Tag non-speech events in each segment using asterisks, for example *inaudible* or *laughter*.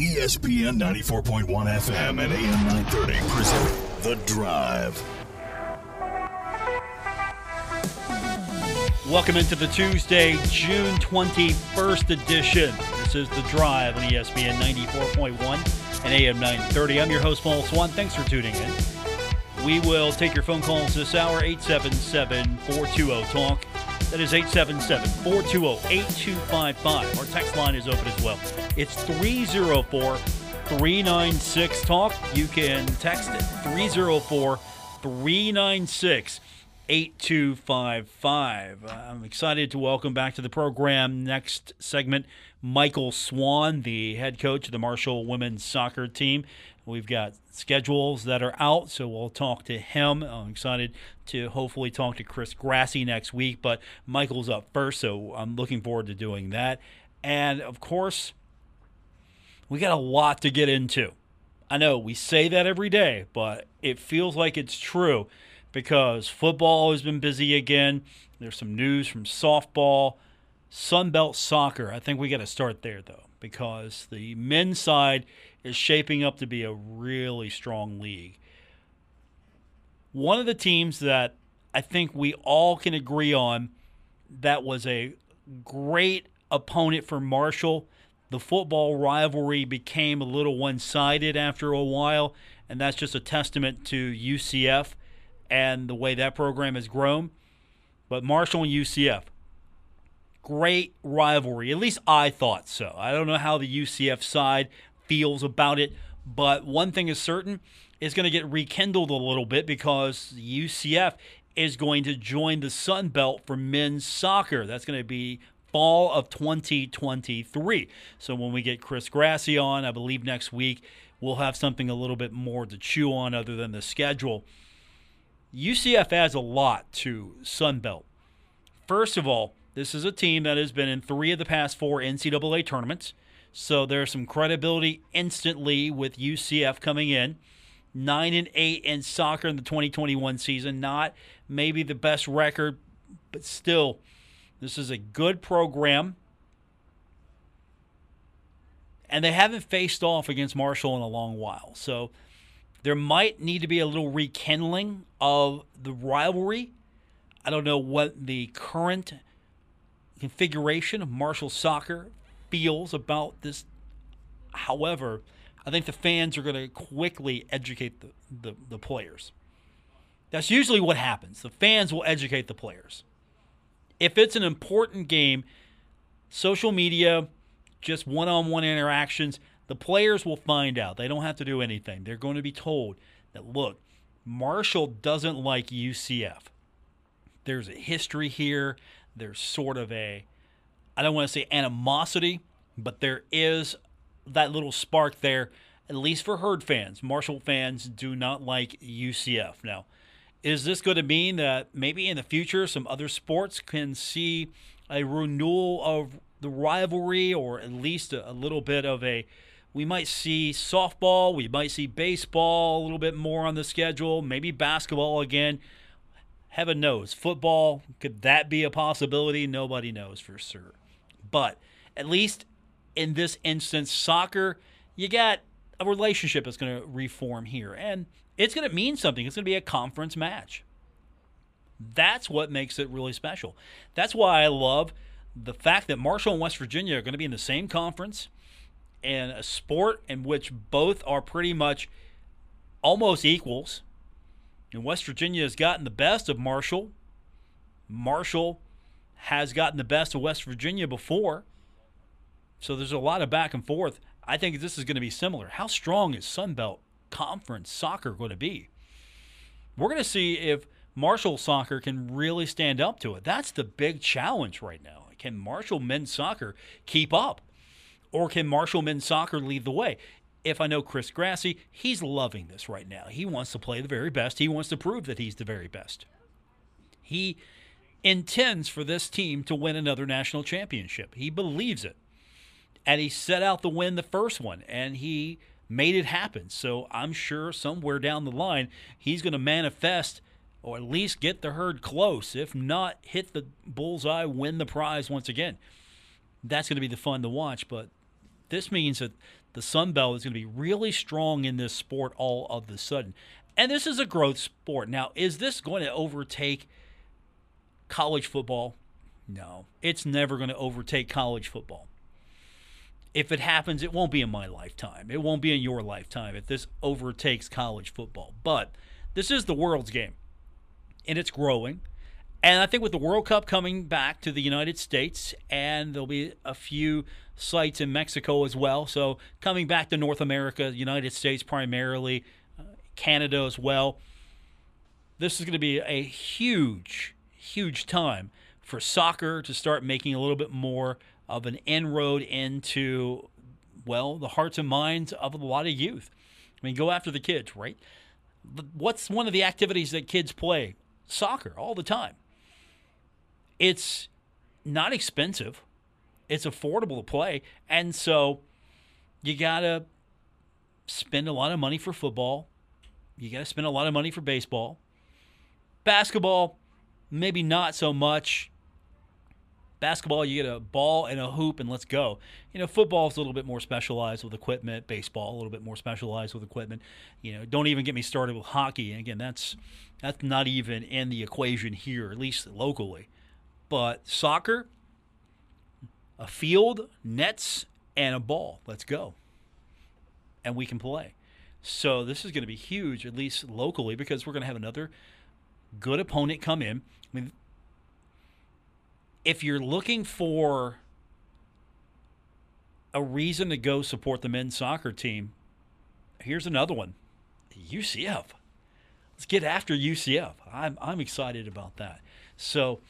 ESPN 94.1 FM and AM 930 present The Drive. Welcome into the Tuesday, June 21st edition. This is The Drive on ESPN 94.1 and AM 930. I'm your host, Paul Swann. Thanks for tuning in. We will take your phone calls this hour, 877 420 TALK. That is 877 420 8255. Our text line is open as well. It's 304 396 TALK. You can text it 304 396 8255. I'm excited to welcome back to the program next segment Michael Swan, the head coach of the Marshall women's soccer team. We've got schedules that are out, so we'll talk to him. I'm excited to hopefully talk to Chris Grassie next week, but Michael's up first, so I'm looking forward to doing that. And of course, we got a lot to get into. I know we say that every day, but it feels like it's true because football has been busy again. There's some news from softball, Sunbelt soccer. I think we got to start there though, because the men's side is shaping up to be a really strong league. One of the teams that I think we all can agree on that was a great opponent for Marshall. The football rivalry became a little one sided after a while, and that's just a testament to UCF and the way that program has grown. But Marshall and UCF, great rivalry. At least I thought so. I don't know how the UCF side feels about it, but one thing is certain it's going to get rekindled a little bit because UCF is going to join the Sun Belt for men's soccer. That's going to be fall of 2023. So when we get Chris Grassie on, I believe next week, we'll have something a little bit more to chew on other than the schedule. UCF adds a lot to Sun Belt. First of all, this is a team that has been in three of the past four NCAA tournaments, so there's some credibility instantly with UCF coming in. Nine and eight in soccer in the 2021 season, not maybe the best record, but still, this is a good program. And they haven't faced off against Marshall in a long while. So there might need to be a little rekindling of the rivalry. I don't know what the current configuration of Marshall soccer feels about this. However, I think the fans are going to quickly educate the, the, the, players. That's usually what happens. The fans will educate the players. If it's an important game, social media, just one on one interactions, the players will find out. They don't have to do anything. They're going to be told that, look, Marshall doesn't like UCF. There's a history here. There's sort of a, I don't want to say animosity, but there is that little spark there, at least for Herd fans. Marshall fans do not like UCF. Now, is this going to mean that maybe in the future some other sports can see a renewal of the rivalry or at least a, a little bit of a we might see softball, we might see baseball a little bit more on the schedule, maybe basketball again. Heaven knows. Football, could that be a possibility? Nobody knows for sure. But at least in this instance, soccer, you got a relationship that's going to reform here. And it's going to mean something. It's going to be a conference match. That's what makes it really special. That's why I love the fact that Marshall and West Virginia are going to be in the same conference and a sport in which both are pretty much almost equals. And West Virginia has gotten the best of Marshall. Marshall has gotten the best of West Virginia before. So there's a lot of back and forth. I think this is going to be similar. How strong is Sun Belt Conference soccer going to be? We're going to see if Marshall soccer can really stand up to it. That's the big challenge right now. Can Marshall men's soccer keep up? Or can Marshall men's soccer lead the way? If I know Chris Grassie, he's loving this right now. He wants to play the very best. He wants to prove that he's the very best. He intends for this team to win another national championship. He believes it. And he set out to win the first one, and he made it happen. So I'm sure somewhere down the line, he's going to manifest or at least get the herd close. If not, hit the bullseye, win the prize once again. That's going to be the fun to watch. But this means that the Sun Belt is going to be really strong in this sport all of the sudden. And this is a growth sport. Now, is this going to overtake college football? No, it's never going to overtake college football. If it happens, it won't be in my lifetime. It won't be in your lifetime if this overtakes college football. But this is the world's game, and it's growing. And I think with the World Cup coming back to the United States, and there'll be a few sites in Mexico as well. So coming back to North America, United States primarily, uh, Canada as well. This is going to be a huge, huge time for soccer to start making a little bit more of an inroad into, well, the hearts and minds of a lot of youth. I mean, go after the kids, right? What's one of the activities that kids play? Soccer all the time. It's not expensive. It's affordable to play. And so you got to spend a lot of money for football. You got to spend a lot of money for baseball. Basketball, maybe not so much. Basketball, you get a ball and a hoop and let's go. You know, football is a little bit more specialized with equipment. Baseball, a little bit more specialized with equipment. You know, don't even get me started with hockey. And again, that's that's not even in the equation here, at least locally. But soccer, a field, nets, and a ball. Let's go. And we can play. So this is going to be huge, at least locally, because we're going to have another good opponent come in. I mean, if you're looking for a reason to go support the men's soccer team, here's another one UCF. Let's get after UCF. I'm, I'm excited about that. So,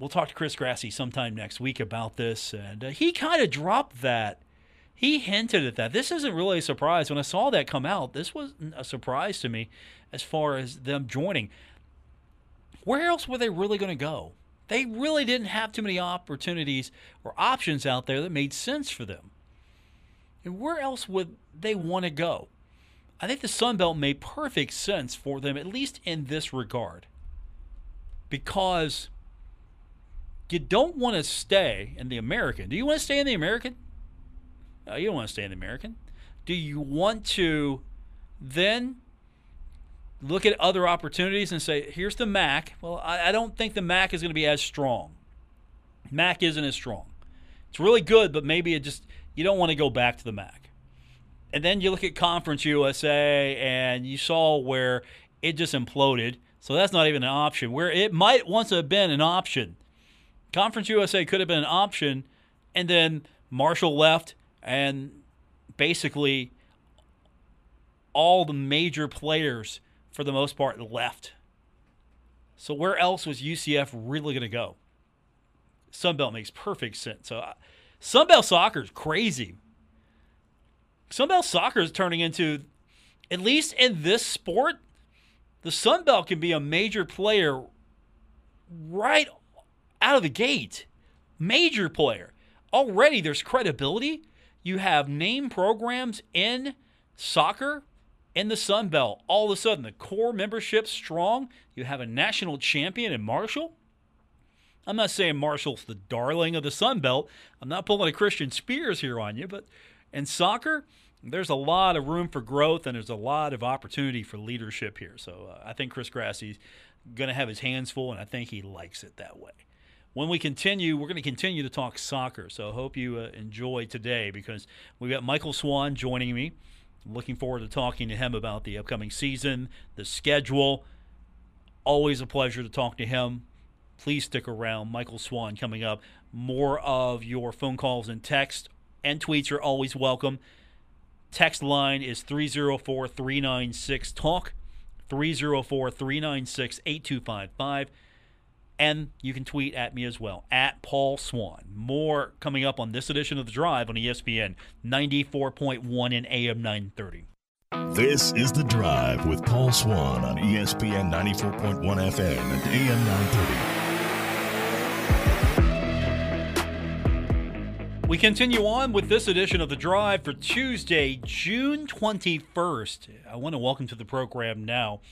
we'll talk to Chris Grassie sometime next week about this. And uh, he kind of dropped that. He hinted at that. This isn't really a surprise. When I saw that come out, this wasn't a surprise to me as far as them joining. Where else were they really going to go? They really didn't have too many opportunities or options out there that made sense for them. And where else would they want to go? I think the Sun Belt made perfect sense for them, at least in this regard. Because you don't want to stay in the American. Do you want to stay in the American? No, you don't want to stay in the American. Do you want to then look at other opportunities and say, here's the MAC? Well, I, I don't think the MAC is going to be as strong. MAC isn't as strong. It's really good, but maybe it just, you don't want to go back to the MAC. And then you look at Conference USA and you saw where it just imploded. So that's not even an option. Where it might once have been an option Conference USA could have been an option, and then Marshall left, and basically all the major players, for the most part, left. So where else was UCF really going to go? Sunbelt makes perfect sense. So uh, Sunbelt soccer is crazy. Sunbelt soccer is turning into, at least in this sport, the Sunbelt can be a major player right out of the gate. Major player. Already there's credibility. You have name programs in soccer in the Sun Belt. All of a sudden, the core membership strong. You have a national champion in Marshall. I'm not saying Marshall's the darling of the Sun Belt. I'm not pulling a Christian Spears here on you, but in soccer, there's a lot of room for growth and there's a lot of opportunity for leadership here. So uh, I think Chris Grassie's going to have his hands full, and I think he likes it that way when we continue, we're going to continue to talk soccer. So I hope you uh, enjoy today because we've got Michael Swan joining me. I'm looking forward to talking to him about the upcoming season, the schedule. Always a pleasure to talk to him. Please stick around. Michael Swan coming up. More of your phone calls and text and tweets are always welcome. Text line is 304 396 TALK, 304 396 8255. And you can tweet at me as well, at Paul Swann. More coming up on this edition of The Drive on ESPN 94.1 and AM 930. This is The Drive with Paul Swann on ESPN 94.1 FM and AM 930. We continue on with this edition of The Drive for Tuesday, June 21st. I want to welcome to the program now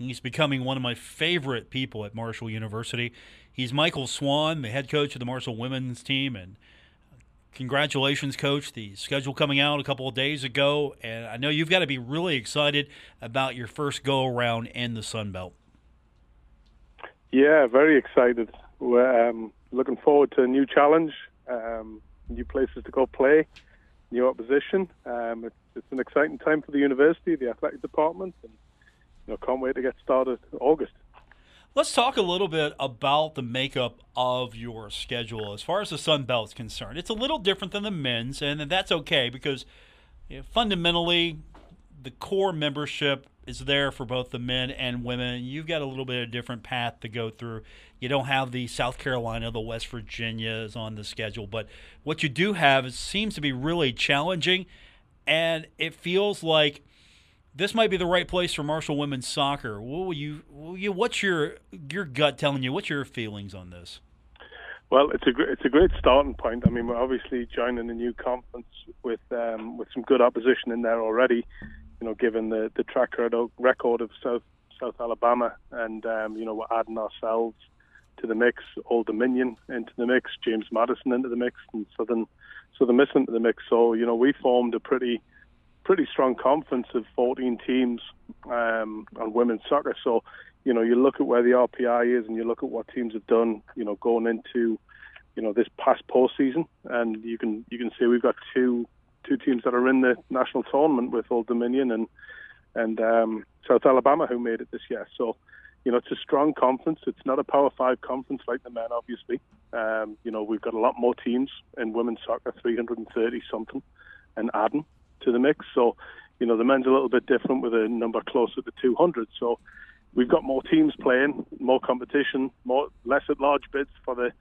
He's becoming one of my favorite people at Marshall University. He's Michael Swan, the head coach of the Marshall women's team and congratulations, Coach. The schedule coming out a couple of days ago, and I know you've got to be really excited about your first go around in the Sun Belt. Yeah, very excited. We're um, looking forward to a new challenge, um, new places to go play, new opposition. Um, it's, it's, an exciting time for the university, the athletic department, and know, can't wait to get started August. Let's talk a little bit about the makeup of your schedule as far as the Sun Belt is concerned. It's a little different than the men's, and that's okay because you know, fundamentally, the core membership is there for both the men and women. You've got a little bit of a different path to go through. You don't have the South Carolina, the West Virginias on the schedule, but what you do have seems to be really challenging, and it feels like this might be the right place for Marshall women's soccer. What you, you, what's your your gut telling you? What's your feelings on this? Well, it's a it's a great starting point. I mean, we're obviously joining a new conference with um, with some good opposition in there already. You know, given the the track record of South South Alabama, and um, you know, we're adding ourselves to the mix, Old Dominion into the mix, James Madison into the mix, and Southern Southern Miss into the mix. So you know, we formed a pretty pretty strong conference of 14 teams um, on women's soccer. So, you know, you look at where the RPI is and you look at what teams have done, you know, going into, you know, this past postseason, and you can you can see we've got two two teams that are in the national tournament with Old Dominion and and um, South Alabama who made it this year. So, you know, it's a strong conference. It's not a Power Five conference like the men, obviously. Um, you know, we've got a lot more teams in women's soccer, 330 something, and adding to the mix. So, you know, the men's a little bit different with a number closer to 200. So, we've got more teams playing, more competition, more less at large bids for the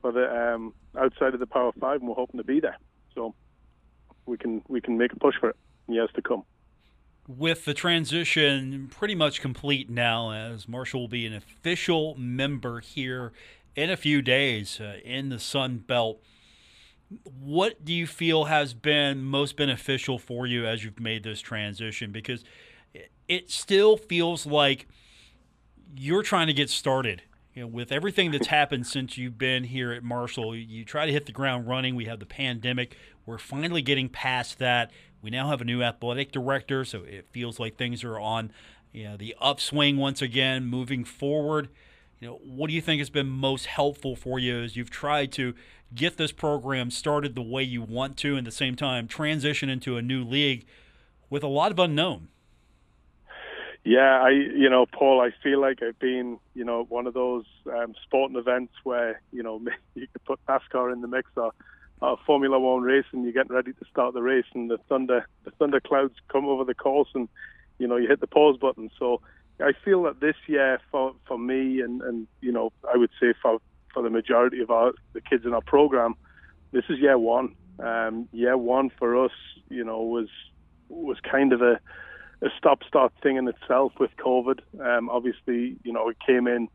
for the um, outside of the Power Five, and we're hoping to be there. So, we can we can make a push for it in years to come. With the transition pretty much complete now, as Marshall will be an official member here in a few days uh, in the Sun Belt what do you feel has been most beneficial for you as you've made this transition? Because it still feels like you're trying to get started. You know, with everything that's happened since you've been here at Marshall, you try to hit the ground running. We have the pandemic. We're finally getting past that. We now have a new athletic director, so it feels like things are on you know, the upswing once again, moving forward. You know, what do you think has been most helpful for you as you've tried to get this program started the way you want to, and at the same time transition into a new league with a lot of unknown. Yeah, I you know, Paul, I feel like I've been you know one of those um, sporting events where you know *laughs* you could put NASCAR in the mix or, or Formula One race, and you're getting ready to start the race, and the thunder the thunder clouds come over the course, and you know you hit the pause button. So I feel that this year for for me, and and you know I would say for for the majority of our the kids in our program, this is year one. Um, year one for us, you know, was was kind of a, a stop-start thing in itself with COVID. Um, obviously, you know, it came in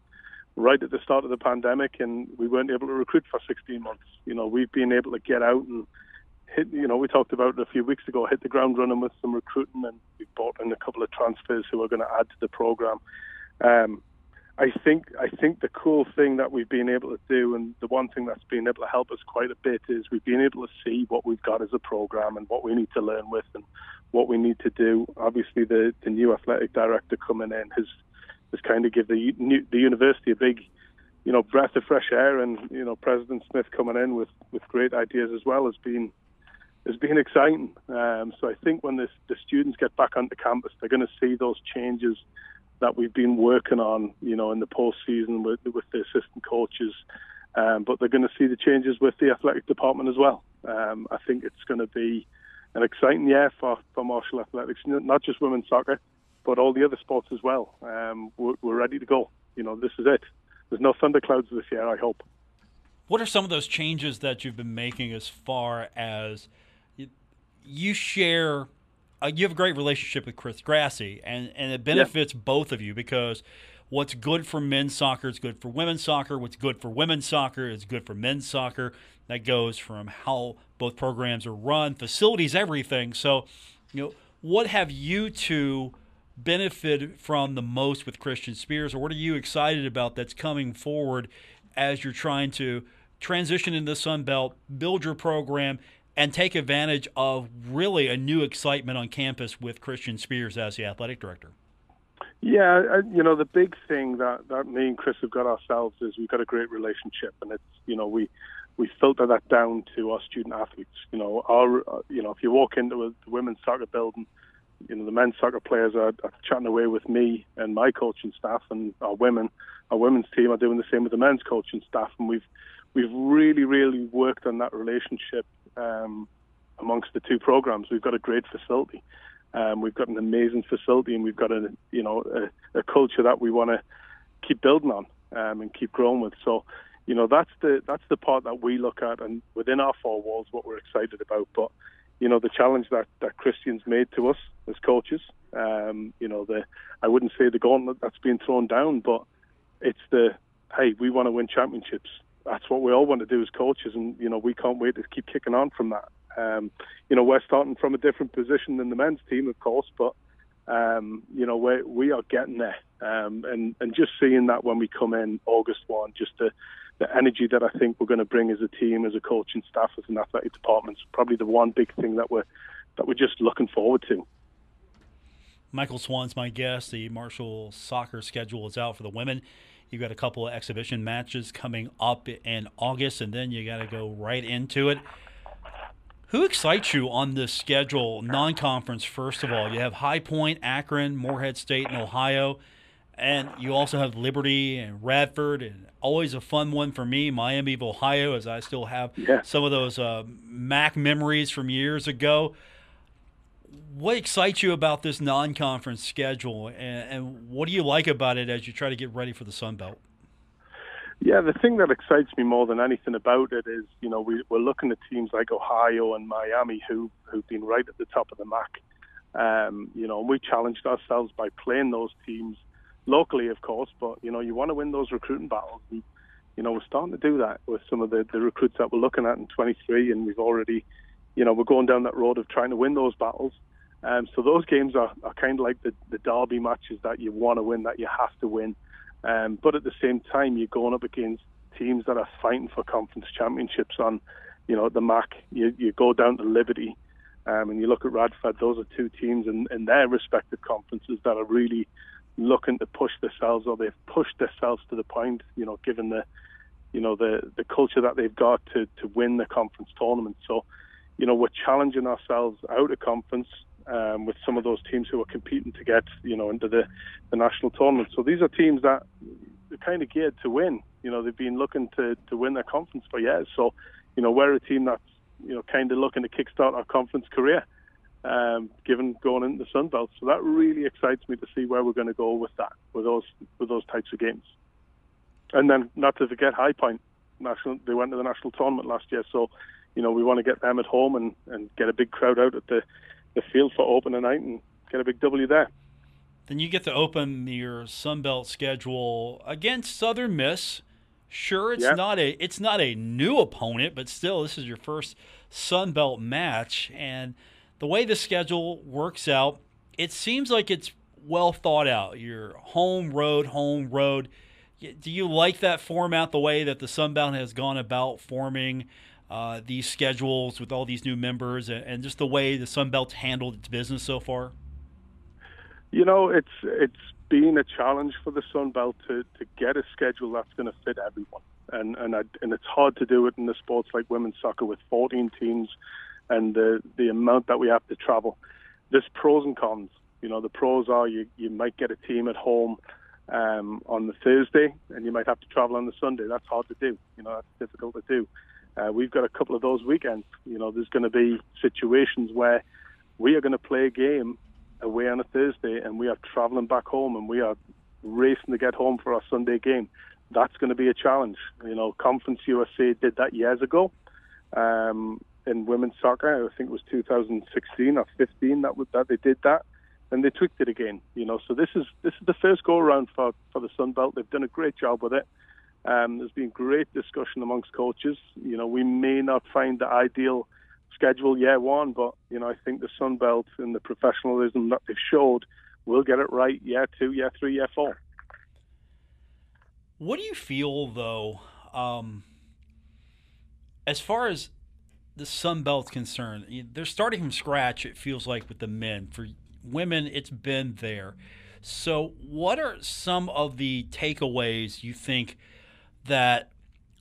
right at the start of the pandemic, and we weren't able to recruit for 16 months. You know, we've been able to get out and hit. You know, we talked about it a few weeks ago. Hit the ground running with some recruiting, and we bought in a couple of transfers who are going to add to the program. Um, I think I think the cool thing that we've been able to do, and the one thing that's been able to help us quite a bit, is we've been able to see what we've got as a program and what we need to learn with, and what we need to do. Obviously, the the new athletic director coming in has has kind of give the the university a big, you know, breath of fresh air, and you know, President Smith coming in with with great ideas as well has been has been exciting. Um, so I think when this, the students get back onto campus, they're going to see those changes that we've been working on, you know, in the postseason with with the assistant coaches. Um, but they're going to see the changes with the athletic department as well. Um, I think it's going to be an exciting year for, for Marshall Athletics, not just women's soccer, but all the other sports as well. Um, we're, we're ready to go. You know, this is it. There's no thunderclouds this year, I hope. What are some of those changes that you've been making as far as you share uh, you have a great relationship with Chris Grassie, and, and it benefits yeah. both of you because what's good for men's soccer is good for women's soccer. What's good for women's soccer is good for men's soccer. That goes from how both programs are run, facilities, everything. So, you know, what have you two benefited from the most with Christian Spears, or what are you excited about that's coming forward as you're trying to transition into the Sun Belt, build your program, and take advantage of really a new excitement on campus with Christian Spears as the athletic director? Yeah, you know the big thing that that me and Chris have got ourselves is we've got a great relationship, and it's you know we we filter that down to our student athletes. You know, our uh, you know if you walk into a women's soccer building, you know the men's soccer players are, are chatting away with me and my coaching staff, and our women, our women's team are doing the same with the men's coaching staff, and we've we've really really worked on that relationship um, amongst the two programs. We've got a great facility. Um, we've got an amazing facility, and we've got a you know a, a culture that we want to keep building on um, and keep growing with. So, you know that's the that's the part that we look at, and within our four walls, what we're excited about. But you know the challenge that that Christians made to us as coaches. Um, you know the I wouldn't say the gauntlet that's being thrown down, but it's the hey we want to win championships. That's what we all want to do as coaches, and you know we can't wait to keep kicking on from that. Um, you know, we're starting from a different position than the men's team, of course, but um, you know, we we are getting there, um, and and just seeing that when we come in August one, just the the energy that I think we're going to bring as a team, as a coaching staff, as an athletic department, is probably the one big thing that we're that we're just looking forward to. Michael Swan's my guest. The Marshall soccer schedule is out for the women. You've got a couple of exhibition matches coming up in August, and then you got to go right into it. Who excites you on this schedule, non conference, first of all? You have High Point, Akron, Morehead State, and Ohio. And you also have Liberty and Radford, and always a fun one for me, Miami of Ohio, as I still have yeah. some of those uh, MAC memories from years ago. What excites you about this non conference schedule, and, and what do you like about it as you try to get ready for the Sun Belt? Yeah, the thing that excites me more than anything about it is, you know, we, we're looking at teams like Ohio and Miami who who've been right at the top of the MAC. Um, you know, and we challenged ourselves by playing those teams locally, of course, but you know, you want to win those recruiting battles. And, you know, we're starting to do that with some of the, the recruits that we're looking at in 23, and we've already, you know, we're going down that road of trying to win those battles. Um, so those games are, are kind of like the, the derby matches that you want to win, that you have to win. Um, but at the same time, you're going up against teams that are fighting for conference championships on, you know, the MAC. You, you go down to Liberty, um, and you look at Radford. Those are two teams in, in their respective conferences that are really looking to push themselves, or they've pushed themselves to the point, you know, given the, you know, the the culture that they've got to to win the conference tournament. So, you know, we're challenging ourselves out of conference um, with some of those teams who are competing to get you know into the, the national tournament. So these are teams that are kind of geared to win. You know, they've been looking to to win their conference for years. So, you know, we're a team that's you know kind of looking to kickstart our conference career, um, given going into the Sun Belt. So that really excites me to see where we're going to go with that, with those with those types of games. And then not to forget High Point, national. They went to the national tournament last year, so you know we want to get them at home and and get a big crowd out at the the field for opening night and get a big W there. Then you get to open your Sun Belt schedule against Southern Miss. Sure, it's not a it's not a new opponent, but still, this is your first Sun Belt match, and the way the schedule works out, it seems like it's well thought out. Your home road, home road. Do you like that format? The way that the Sun Belt has gone about forming uh, these schedules with all these new members and, and just the way the Sun Belt's handled its business so far? You know, it's it's been a challenge for the Sun Belt to, to get a schedule that's going to fit everyone, and and I, and it's hard to do it in the sports like women's soccer with 14 teams and the the amount that we have to travel. There's pros and cons. You know, the pros are you you might get a team at home um, on the Thursday, and you might have to travel on the Sunday. That's hard to do. You know, that's difficult to do. Uh, we've got a couple of those weekends. You know, there's going to be situations where we are going to play a game away on a Thursday and we are traveling back home and we are racing to get home for our Sunday game. That's going to be a challenge. You know, Conference USA did that years ago um, in women's soccer. I think it was 2016 or 15 that that they did that, and they tweaked it again. You know, so this is this is the first go around for for the Sun Belt. They've done a great job with it. Um, there's been great discussion amongst coaches. You know, we may not find the ideal schedule year one, but you know, I think the Sun Belt and the professionalism that they've showed will get it right year two, year three, year four. What do you feel though? Um, as far as the Sun Belt's concerned, they're starting from scratch. It feels like with the men. For women, it's been there. So, what are some of the takeaways you think that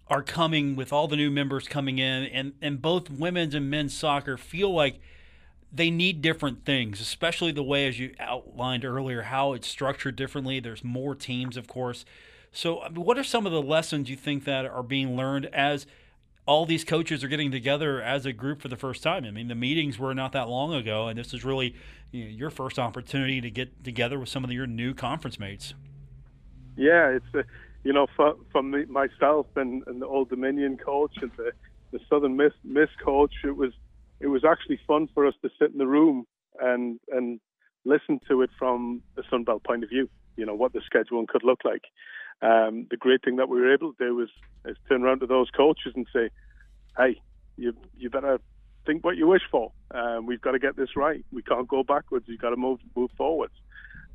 are coming with all the new members coming in, and and both women's and men's soccer feel like they need different things, especially the way as you outlined earlier how it's structured differently. There's more teams, of course. So, what are some of the lessons you think that are being learned as all these coaches are getting together as a group for the first time. I mean, the meetings were not that long ago, and this is really you know, your first opportunity to get together with some of your new conference mates. Yeah, it's uh, you know me, myself and, and the Old Dominion coach and the, the Southern Miss, Miss coach. It was it was actually fun for us to sit in the room and and listen to it from the Sunbelt point of view. You know what the scheduling could look like. Um, the great thing that we were able to do was, is turn around to those coaches and say, "Hey, you you better think what you wish for. Um, we've got to get this right. We can't go backwards. You've got to move move forwards."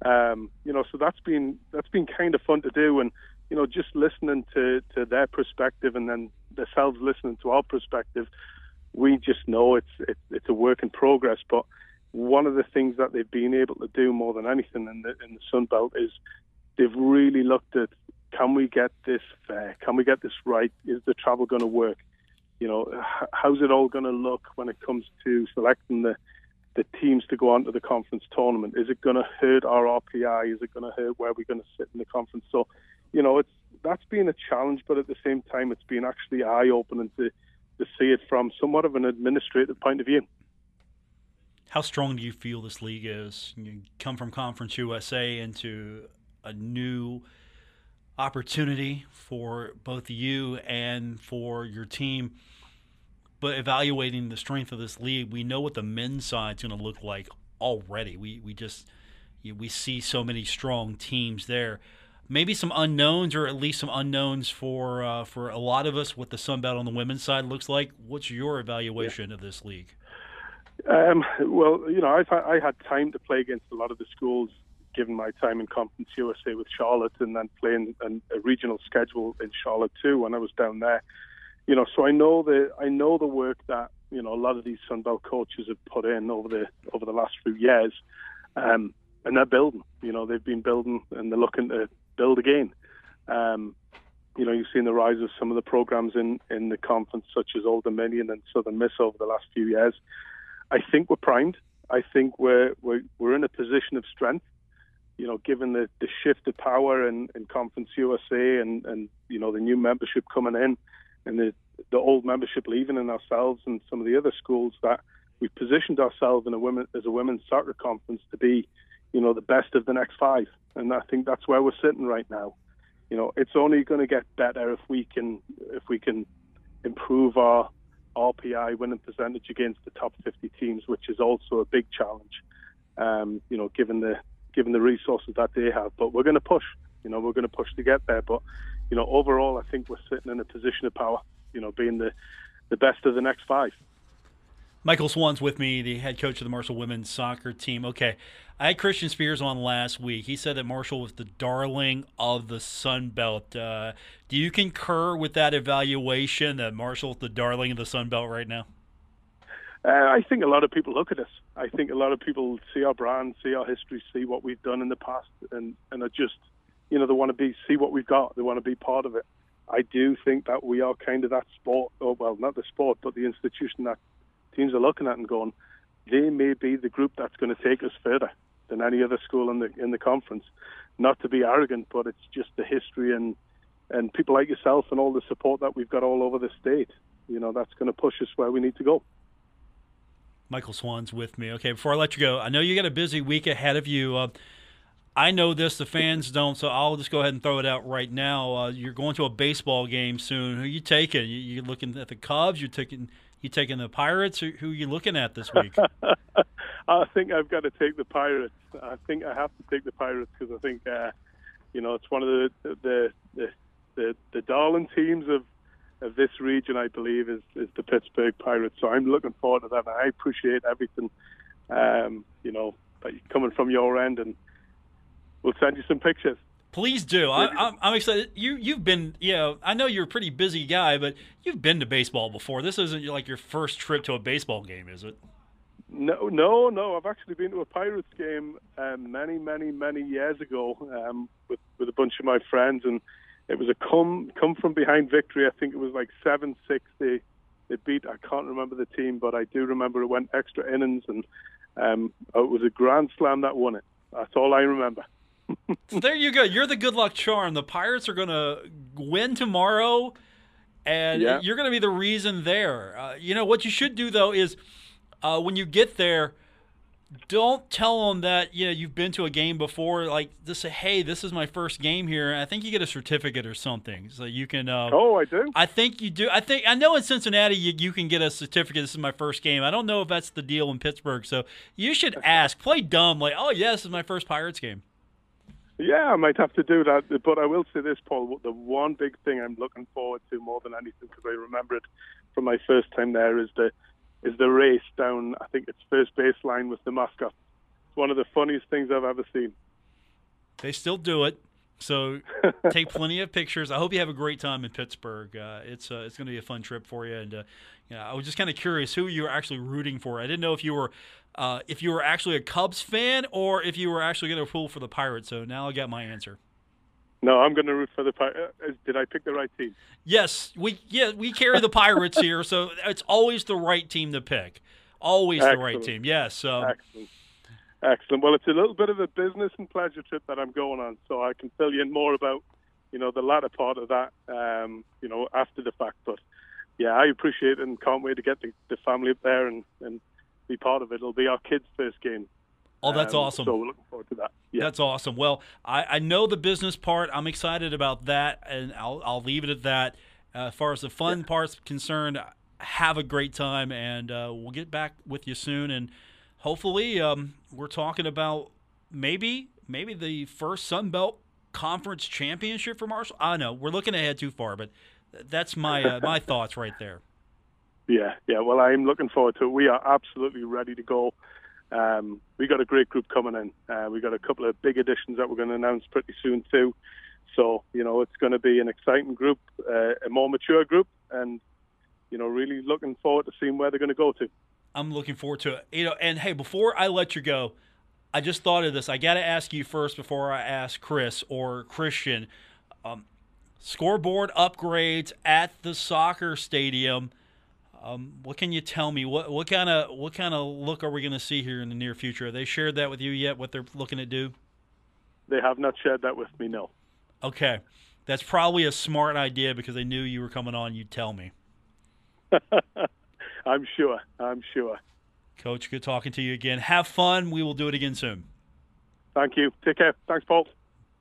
Um, you know, so that's been that's been kind of fun to do, and you know, just listening to to their perspective and then themselves listening to our perspective, we just know it's it's, it's a work in progress, but one of the things that they've been able to do more than anything in the in the Sun Belt is they've really looked at can we get this fair? Can we get this right? Is the travel going to work? You know, how's it all going to look when it comes to selecting the the teams to go on to the conference tournament? Is it going to hurt our RPI? Is it going to hurt where we're going to sit in the conference? So, you know, it's that's been a challenge, but at the same time, it's been actually eye opening to to see it from somewhat of an administrative point of view. How strong do you feel this league is? You come from Conference USA into a new opportunity for both you and for your team. But evaluating the strength of this league, we know what the men's side's going to look like already. We we just we see so many strong teams there. Maybe some unknowns, or at least some unknowns for uh, for a lot of us. What the Sun Belt on the women's side looks like. What's your evaluation yeah. of this league? Um, well, you know, I've I had time to play against a lot of the schools given my time in Conference USA with Charlotte and then playing an, a regional schedule in Charlotte too when I was down there. You know, so I know the I know the work that you know a lot of these Sunbelt coaches have put in over the over the last few years, um, and they're building. You know, they've been building and they're looking to build again. Um, you know, you've seen the rise of some of the programs in in the conference, such as Old Dominion and Southern Miss over the last few years. I think we're primed. I think we're we're, we're in a position of strength you know, given the, the shift of power in, in Conference USA and, and, you know, the new membership coming in and the, the old membership leaving in ourselves and some of the other schools that we've positioned ourselves in a women as a women's soccer conference to be, you know, the best of the next five. And I think that's where we're sitting right now. You know, it's only going to get better if we can if we can improve our RPI winning percentage against the top 50 teams, which is also a big challenge. Um, you know, given the given the resources that they have. But we're going to push. You know, we're going to push to get there. But you know, overall, I think we're sitting in a position of power. You know, being the the best of the next five. Michael Swan's with me, the head coach of the Marshall women's soccer team. Okay, I had Christian Spears on last week. He said that Marshall was the darling of the Sun Belt. Uh, do you concur with that evaluation that Marshall's the darling of the Sun Belt right now? Uh, I think a lot of people look at us. I think a lot of people see our brand, see our history, see what we've done in the past, and and are just, you know, they want to be see what we've got. They want to be part of it. I do think that we are kind of that sport, or well, not the sport, but the institution that teams are looking at and going, they may be the group that's going to take us further than any other school in the in the conference. Not to be arrogant, but it's just the history and and people like yourself and all the support that we've got all over the state. You know, that's going to push us where we need to go. Michael Swan's with me. Okay, before I let you go, I know you got a busy week ahead of you. Uh, I know this, the fans don't, so I'll just go ahead and throw it out right now. Uh, you're going to a baseball game soon. Who you taking? You, you looking at the Cubs? You're taking you taking the Pirates? Who, who are you looking at this week? *laughs* I think I've got to take the Pirates. I think I have to take the Pirates because I think uh, you know it's one of the the the, the, the darling teams of of this region, I believe, is, is the Pittsburgh Pirates. So I'm looking forward to that. I appreciate everything, um, you know, coming from your end, and we'll send you some pictures. Please do. I, I'm, I'm excited. You you've been you know I know you're a pretty busy guy, but you've been to baseball before. This isn't like your first trip to a baseball game, is it? No, no, no. I've actually been to a Pirates game um, many, many, many years ago um, with with a bunch of my friends, and it was a come come from behind victory. I think it was like seven six. They they beat. I can't remember the team, but I do remember it went extra innings, and um, it was a grand slam that won it. That's all I remember. So there you go. You're the good luck charm. The Pirates are going to win tomorrow, and Yeah. you're going to be the reason there. Uh, you know what you should do though is uh, when you get there, don't tell them that you know you've been to a game before. Like just say, "Hey, this is my first game here." I think you get a certificate or something, so you can. Uh, Oh, I do. I think you do. I think I know in Cincinnati you, you can get a certificate. This is my first game. I don't know if that's the deal in Pittsburgh. So you should *laughs* ask. Play dumb, like, "Oh, yeah, this is my first Pirates game." Yeah, I might have to do that. But I will say this, Paul. The one big thing I'm looking forward to more than anything, because I remember it from my first time there, is the is the race down. I think it's first baseline with the mascot. It's one of the funniest things I've ever seen. They still do it. So *laughs* take plenty of pictures. I hope you have a great time in Pittsburgh. Uh, it's uh, it's going to be a fun trip for you. And uh, you know, I was just kind of curious who you were actually rooting for. I didn't know if you were uh, if you were actually a Cubs fan or if you were actually going to pull for the Pirates. So now I got my answer. No, I'm going to root for the. Pi- uh, Did I pick the right team? Yes, we yeah we carry the Pirates here, so it's always the right team to pick. Always the right team. Yes. Um, Excellent. Excellent. Well, it's a little bit of a business and pleasure trip that I'm going on, so I can fill you in more about, you know, the latter part of that, um, you know, after the fact. But yeah, I appreciate it and can't wait to get the, the family up there and, and be part of it. It'll be our kids' first game. oh, that's Um, awesome. So we're looking forward to that. Yeah. That's awesome. Well, I, I know the business part. I'm excited about that, and I'll, I'll leave it at that. Uh, as far as the fun part's concerned, have a great time, and uh, we'll get back with you soon. And hopefully, um, we're talking about maybe maybe the first Sun Belt Conference championship for Marshall. I know we're looking ahead too far, but that's my uh, my thoughts right there. Yeah, yeah. Well, I'm looking forward to it. We are absolutely ready to go. Um, we got a great group coming in. Uh, we got a couple of big additions that we're going to announce pretty soon too. So you know, it's going to be an exciting group, uh, a more mature group, and you know, really looking forward to seeing where they're going to go to. I'm looking forward to it. You know, and hey, before I let you go, I just thought of this. I got to ask you first before I ask Chris or Christian. Um, scoreboard upgrades at the soccer stadium. Um, what can you tell me? What what kind of what kind of look are we going to see here in the near future? Have they shared that with you yet? What they're looking to do? They have not shared that with me. No. Okay, that's probably a smart idea because they knew you were coming on. You'd tell me, *laughs* I'm sure. I'm sure. Coach. Good talking to you again. Have fun. We will do it again soon. Thank you. Take care. Thanks, Paul.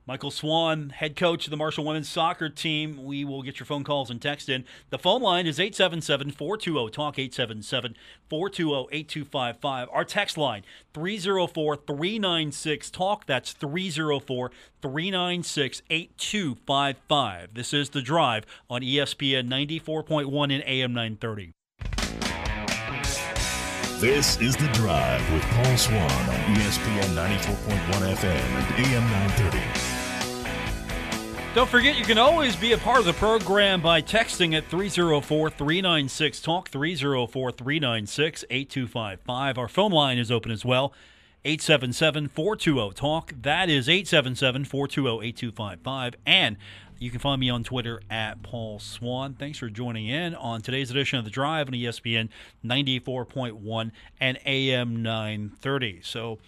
Michael Swan, head coach of the Marshall women's soccer team. We will get your phone calls and text in. The phone line is 877 420 TALK, 877 420 8255. Our text line, 304 396 TALK. That's 304 396 8255. This is The Drive on ESPN 94.1 and AM 930. This is The Drive with Paul Swann on ESPN 94.1 FM and AM 930. Don't forget, you can always be a part of the program by texting at 304 396 TALK, 304 396 8255. Our phone line is open as well, 877 420 TALK. That is 877 420 8255. And you can find me on Twitter at Paul Swann. Thanks for joining in on today's edition of The Drive on ESPN 94.1 and AM 930. So,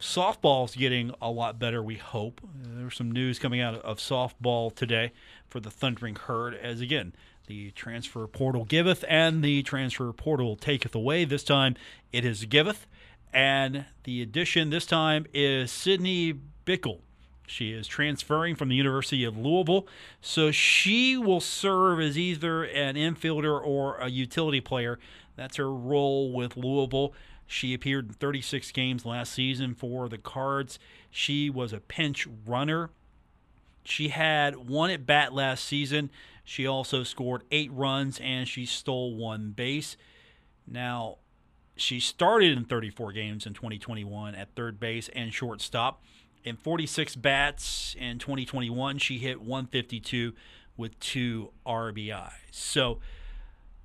softball's getting a lot better, we hope. There's some news coming out of softball today for the Thundering Herd, as again, the transfer portal giveth and the transfer portal taketh away. This time it is giveth, and the addition this time is Sydney Bickel. She is transferring from the University of Louisville, so she will serve as either an infielder or a utility player. That's her role with Louisville. She appeared in 36 games last season for the Cards. She was a pinch runner. She had one at bat last season. She also scored eight runs and she stole one base. Now, she started in 34 games in 2021 at third base and shortstop. In 46 bats in 2021, she hit 152 with two RBIs. So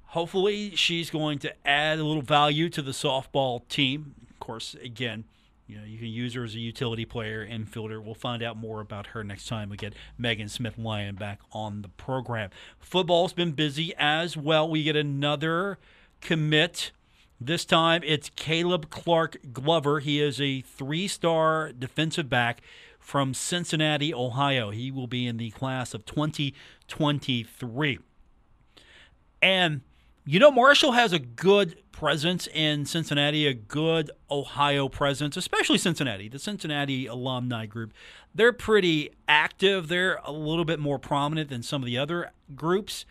hopefully she's going to add a little value to the softball team. Of course, again, you know, you can use her as a utility player, infielder. We'll find out more about her next time we get Megan Smith Lyon back on the program. Football's been busy as well. We get another commit. This time it's Caleb Clark Glover. He is a three star defensive back from Cincinnati, Ohio. He will be in the class of 2023. And you know, Marshall has a good presence in Cincinnati, a good Ohio presence, especially Cincinnati, the Cincinnati alumni group. They're pretty active. They're a little bit more prominent than some of the other groups.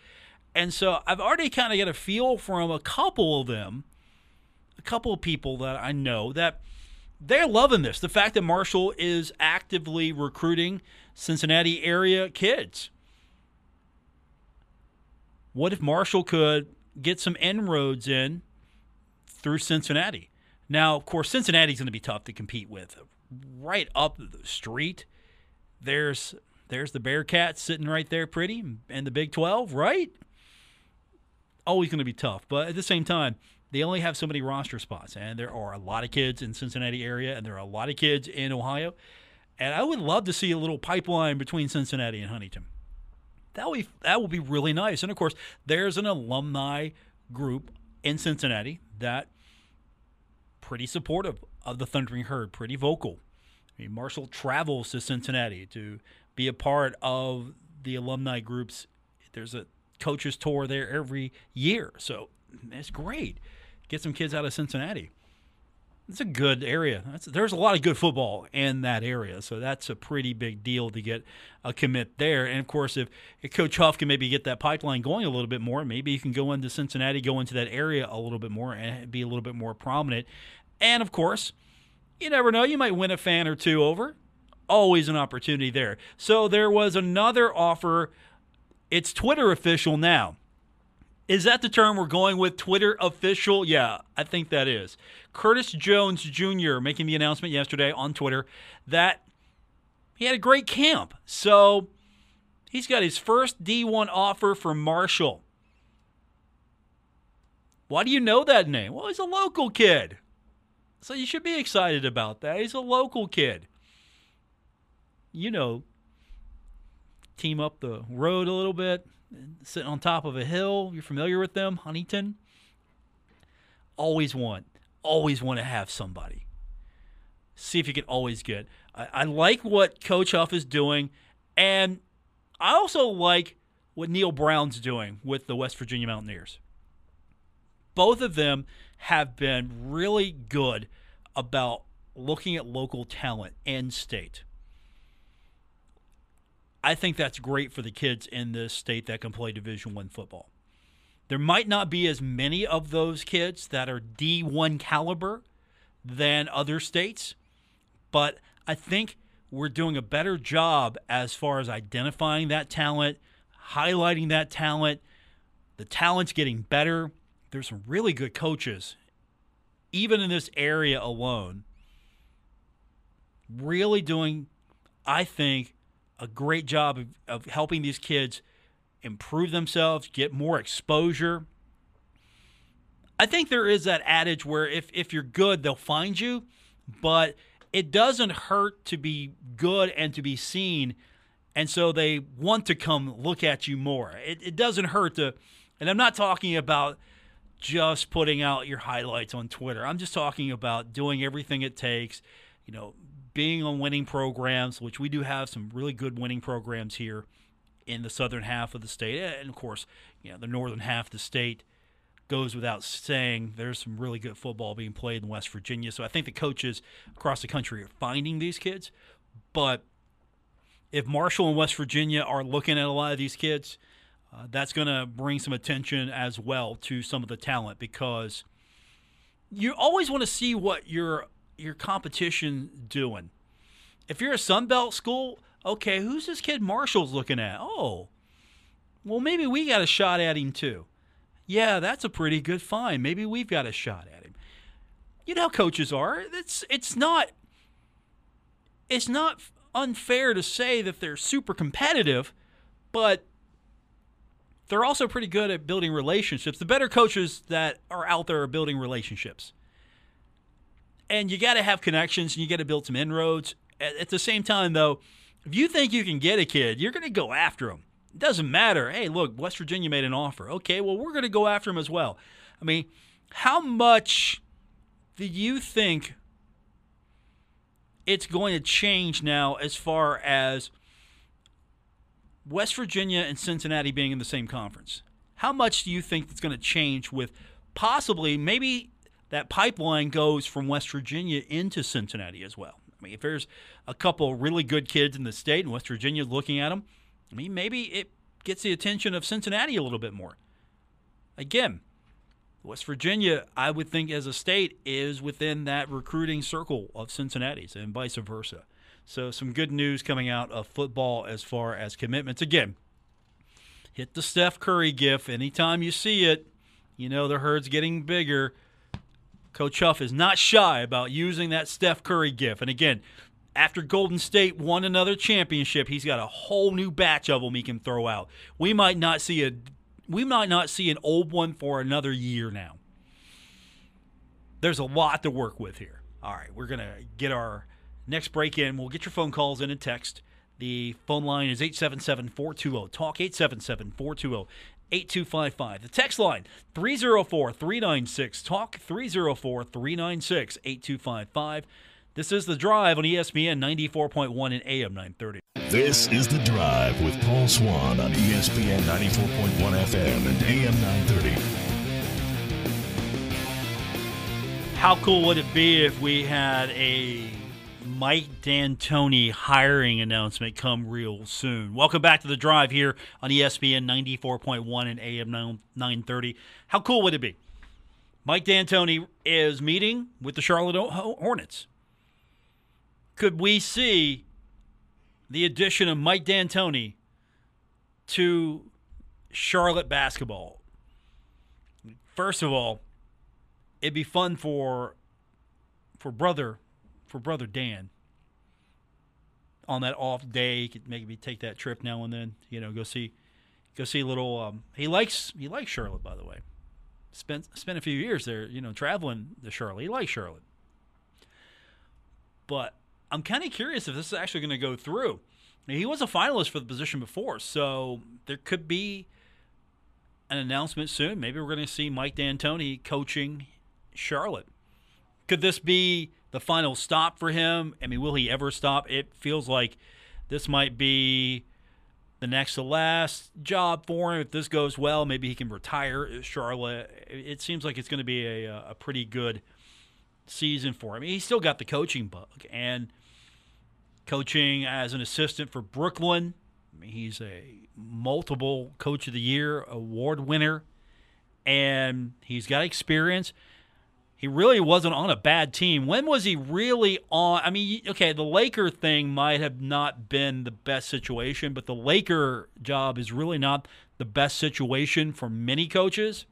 And so I've already kind of got a feel from a couple of them, a couple of people that I know that they're loving this. The fact that Marshall is actively recruiting Cincinnati area kids. What if Marshall could get some inroads in through Cincinnati. Now, of course, Cincinnati's going to be tough to compete with. Right up the street, there's there's the Bearcats sitting right there, pretty, and the Big 12, right? Always going to be tough, but at the same time, they only have so many roster spots, and there are a lot of kids in Cincinnati area, and there are a lot of kids in Ohio, and I would love to see a little pipeline between Cincinnati and Huntington that will be, that will be really nice. And of course, there's an alumni group in Cincinnati that pretty supportive of the Thundering Herd, pretty vocal. I mean, Marshall travels to Cincinnati to be a part of the alumni groups. There's a coaches tour there every year, so it's great. Get some kids out of Cincinnati it's a good area. That's, there's a lot of good football in that area, so that's a pretty big deal to get a commit there. And of course, if, if Coach Huff can maybe get that pipeline going a little bit more, maybe you can go into Cincinnati, go into that area a little bit more, and be a little bit more prominent. And of course, you never know, you might win a fan or two over. Always an opportunity there. So there was another offer. It's Twitter official now. Is that the term we're going with? Twitter official? Yeah, I think that is. Curtis Jones Jr. making the announcement yesterday on Twitter that he had a great camp. So he's got his first D1 offer for Marshall. Why do you know that name? Well, he's a local kid. So you should be excited about that. He's a local kid. You know, team up the road a little bit sitting on top of a hill. You're familiar with them, Huntington. Always want, always want to have somebody. See if you can always get. I, I like what Coach Huff is doing, and I also like what Neal Brown's doing with the West Virginia Mountaineers. Both of them have been really good about looking at local talent and state. I think that's great for the kids in this state that can play Division One football. There might not be as many of those kids that are D1 caliber than other states, but I think we're doing a better job as far as identifying that talent, highlighting that talent. The talent's getting better. There's some really good coaches, even in this area alone, really doing, I think, a great job of, of helping these kids improve themselves, get more exposure. I think there is that adage where if, if you're good, they'll find you, but it doesn't hurt to be good and to be seen. And so they want to come look at you more. It, it doesn't hurt to, and I'm not talking about just putting out your highlights on Twitter. I'm just talking about doing everything it takes, you know, being on winning programs, which we do have some really good winning programs here in the southern half of the state, and of course, you know, the northern half of the state goes without saying. There's some really good football being played in West Virginia, so I think the coaches across the country are finding these kids. But if Marshall and West Virginia are looking at a lot of these kids, uh, that's going to bring some attention as well to some of the talent because you always want to see what your your competition doing? If you're a Sun Belt school, okay, who's this kid Marshall's looking at? Oh, well, maybe we got a shot at him too. Yeah, that's a pretty good find. Maybe we've got a shot at him. You know how coaches are. It's it's not it's not unfair to say that they're super competitive, but they're also pretty good at building relationships. The better coaches that are out there are building relationships. And you got to have connections and you got to build some inroads. At, the same time, though, if you think you can get a kid, you're going to go after him. It doesn't matter. Hey, look, West Virginia made an offer. Okay, well, we're going to go after him as well. I mean, how much do you think it's going to change now as far as West Virginia and Cincinnati being in the same conference? How much do you think it's going to change with possibly maybe that pipeline goes from West Virginia into Cincinnati as well? I mean, if there's a couple really good kids in the state and West Virginia's looking at them, I mean, maybe it gets the attention of Cincinnati a little bit more. Again, West Virginia, I would think as a state, is within that recruiting circle of Cincinnati's and vice versa. So, some good news coming out of football as far as commitments. Again, hit the Steph Curry gif anytime you see it. You know the herd's getting bigger. Coach Huff is not shy about using that Steph Curry gif. And again, after Golden State won another championship, he's got a whole new batch of them he can throw out. We might not see a we might not see an old one for another year now. There's a lot to work with here. All right, we're going to get our next break in. We'll get your phone calls in and text. The phone line is 877 420 TALK, 877 420 8255. The text line 304 396 TALK, 304 396 8255. This is The Drive on ESPN 94.1 and AM 930. This is The Drive with Paul Swann on ESPN 94.1 FM and AM 930. How cool would it be if we had a Mike D'Antoni hiring announcement come real soon? Welcome back to The Drive here on ESPN 94.1 and AM 930. How cool would it be? Mike D'Antoni is meeting with the Charlotte Hornets could we see the addition of Mike D'Antoni to Charlotte basketball? First of all, it'd be fun for for brother for brother Dan on that off day. He could maybe take that trip now and then. You know, go see go see a little. Um, he likes he likes Charlotte, by the way. Spent spent a few years there. You know, traveling to Charlotte. He likes Charlotte, but I'm kind of curious if this is actually going to go through. He was a finalist for the position before, so there could be an announcement soon. Maybe we're going to see Mike D'Antoni coaching Charlotte. Could this be the final stop for him? I mean, will he ever stop? It feels like this might be the next to last job for him. If this goes well, maybe he can retire Charlotte. It seems like it's going to be a, a pretty good season for him. He's still got the coaching bug and coaching as an assistant for Brooklyn. I mean, he's a multiple coach of the year award winner and he's got experience. He really wasn't on a bad team. When was he really on? I mean, okay, the Laker thing might have not been the best situation, but the Laker job is really not the best situation for many coaches.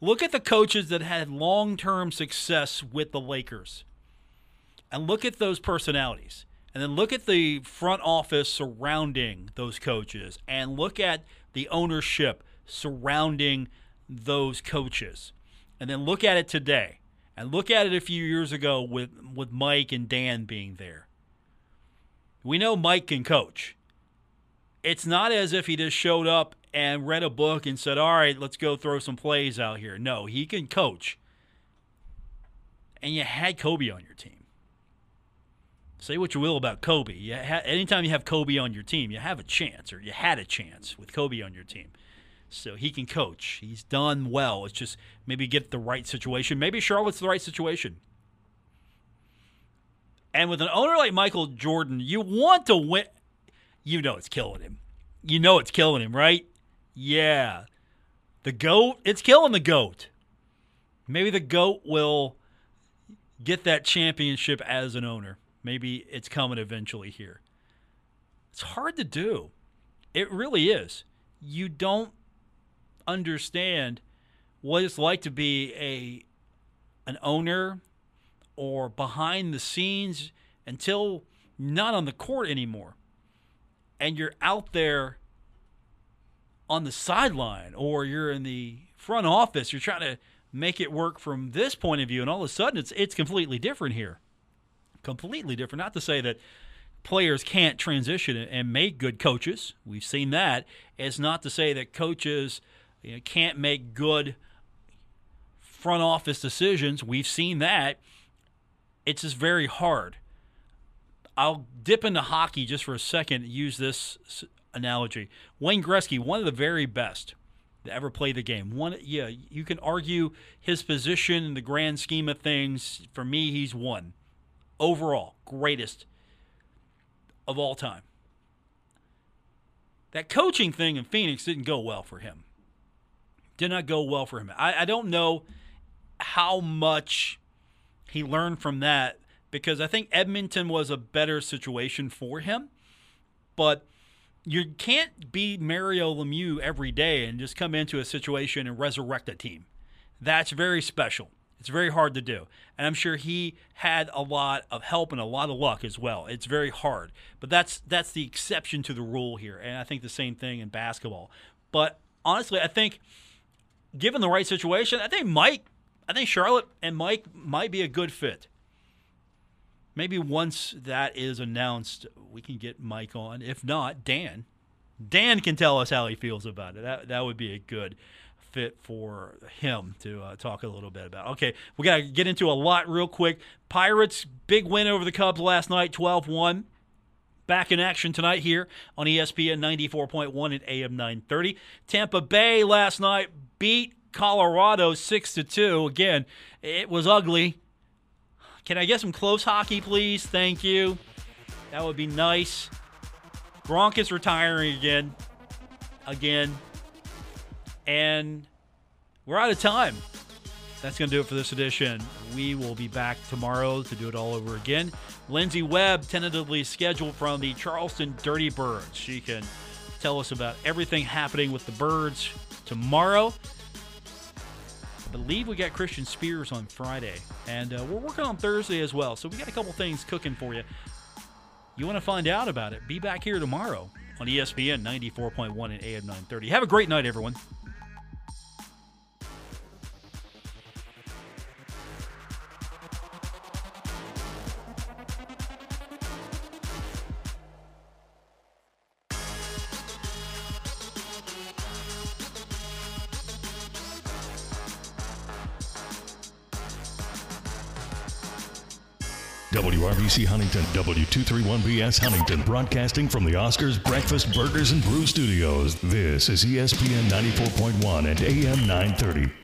Look at the coaches that had long term success with the Lakers and look at those personalities. And then look at the front office surrounding those coaches and look at the ownership surrounding those coaches. And then look at it today. And look at it a few years ago with, with Mike and Dan being there. We know Mike can coach. It's not as if he just showed up and read a book and said, All right, let's go throw some plays out here. No, he can coach. And you had Kobe on your team. Say what you will about Kobe. You ha- anytime you have Kobe on your team, you have a chance, or you had a chance with Kobe on your team. So he can coach. He's done well. It's just maybe get the right situation. Maybe Charlotte's the right situation. And with an owner like Michael Jordan, you want to win. You know it's killing him. You know it's killing him, right? Yeah. The GOAT, it's killing the GOAT. Maybe the GOAT will get that championship as an owner. Maybe it's coming eventually here. It's hard to do. It really is. You don't understand what it's like to be a an owner or behind the scenes until not on the court anymore. And you're out there on the sideline or you're in the front office, you're trying to make it work from this point of view, and all of a sudden it's it's completely different here. Completely different. Not to say that players can't transition and make good coaches. We've seen that. It's not to say that coaches you know, can't make good front office decisions. We've seen that. It's just very hard. I'll dip into hockey just for a second. Use this analogy. Wayne Gretzky, one of the very best to ever play the game. One, yeah, you can argue his position in the grand scheme of things. For me, he's one overall greatest of all time. That coaching thing in Phoenix didn't go well for him. Did not go well for him. I, I don't know how much he learned from that because I think Edmonton was a better situation for him. But you can't be Mario Lemieux every day and just come into a situation and resurrect a team. That's very special. It's very hard to do. And I'm sure he had a lot of help and a lot of luck as well. It's very hard. But that's that's the exception to the rule here. And I think the same thing in basketball. But honestly, I think given the right situation, I think Mike I think Charlotte and Mike might be a good fit. Maybe once that is announced, we can get Mike on. If not, Dan. Dan can tell us how he feels about it. That that would be a good fit for him to uh, talk a little bit about. Okay, we got to get into a lot real quick. Pirates big win over the Cubs last night, 12-1. Back in action tonight here on ESPN 94.1 at AM 930. Tampa Bay last night beat Colorado 6 to 2. Again, it was ugly. Can I get some close hockey, please? Thank you. That would be nice. Gronk is retiring again. Again. And we're out of time. That's going to do it for this edition. We will be back tomorrow to do it all over again. Lindsay Webb, tentatively scheduled from the Charleston Dirty Birds. She can tell us about everything happening with the Birds tomorrow I believe we got Christian Spears on Friday, and uh, we're working on Thursday as well. So we got a couple things cooking for you. You want to find out about it? Be back here tomorrow on ESPN 94.1 and AM 930. Have a great night, everyone. WRBC Huntington, W231BS Huntington, broadcasting from the Oscars Breakfast Burgers and Brew Studios. This is ESPN 94.1 and AM 930.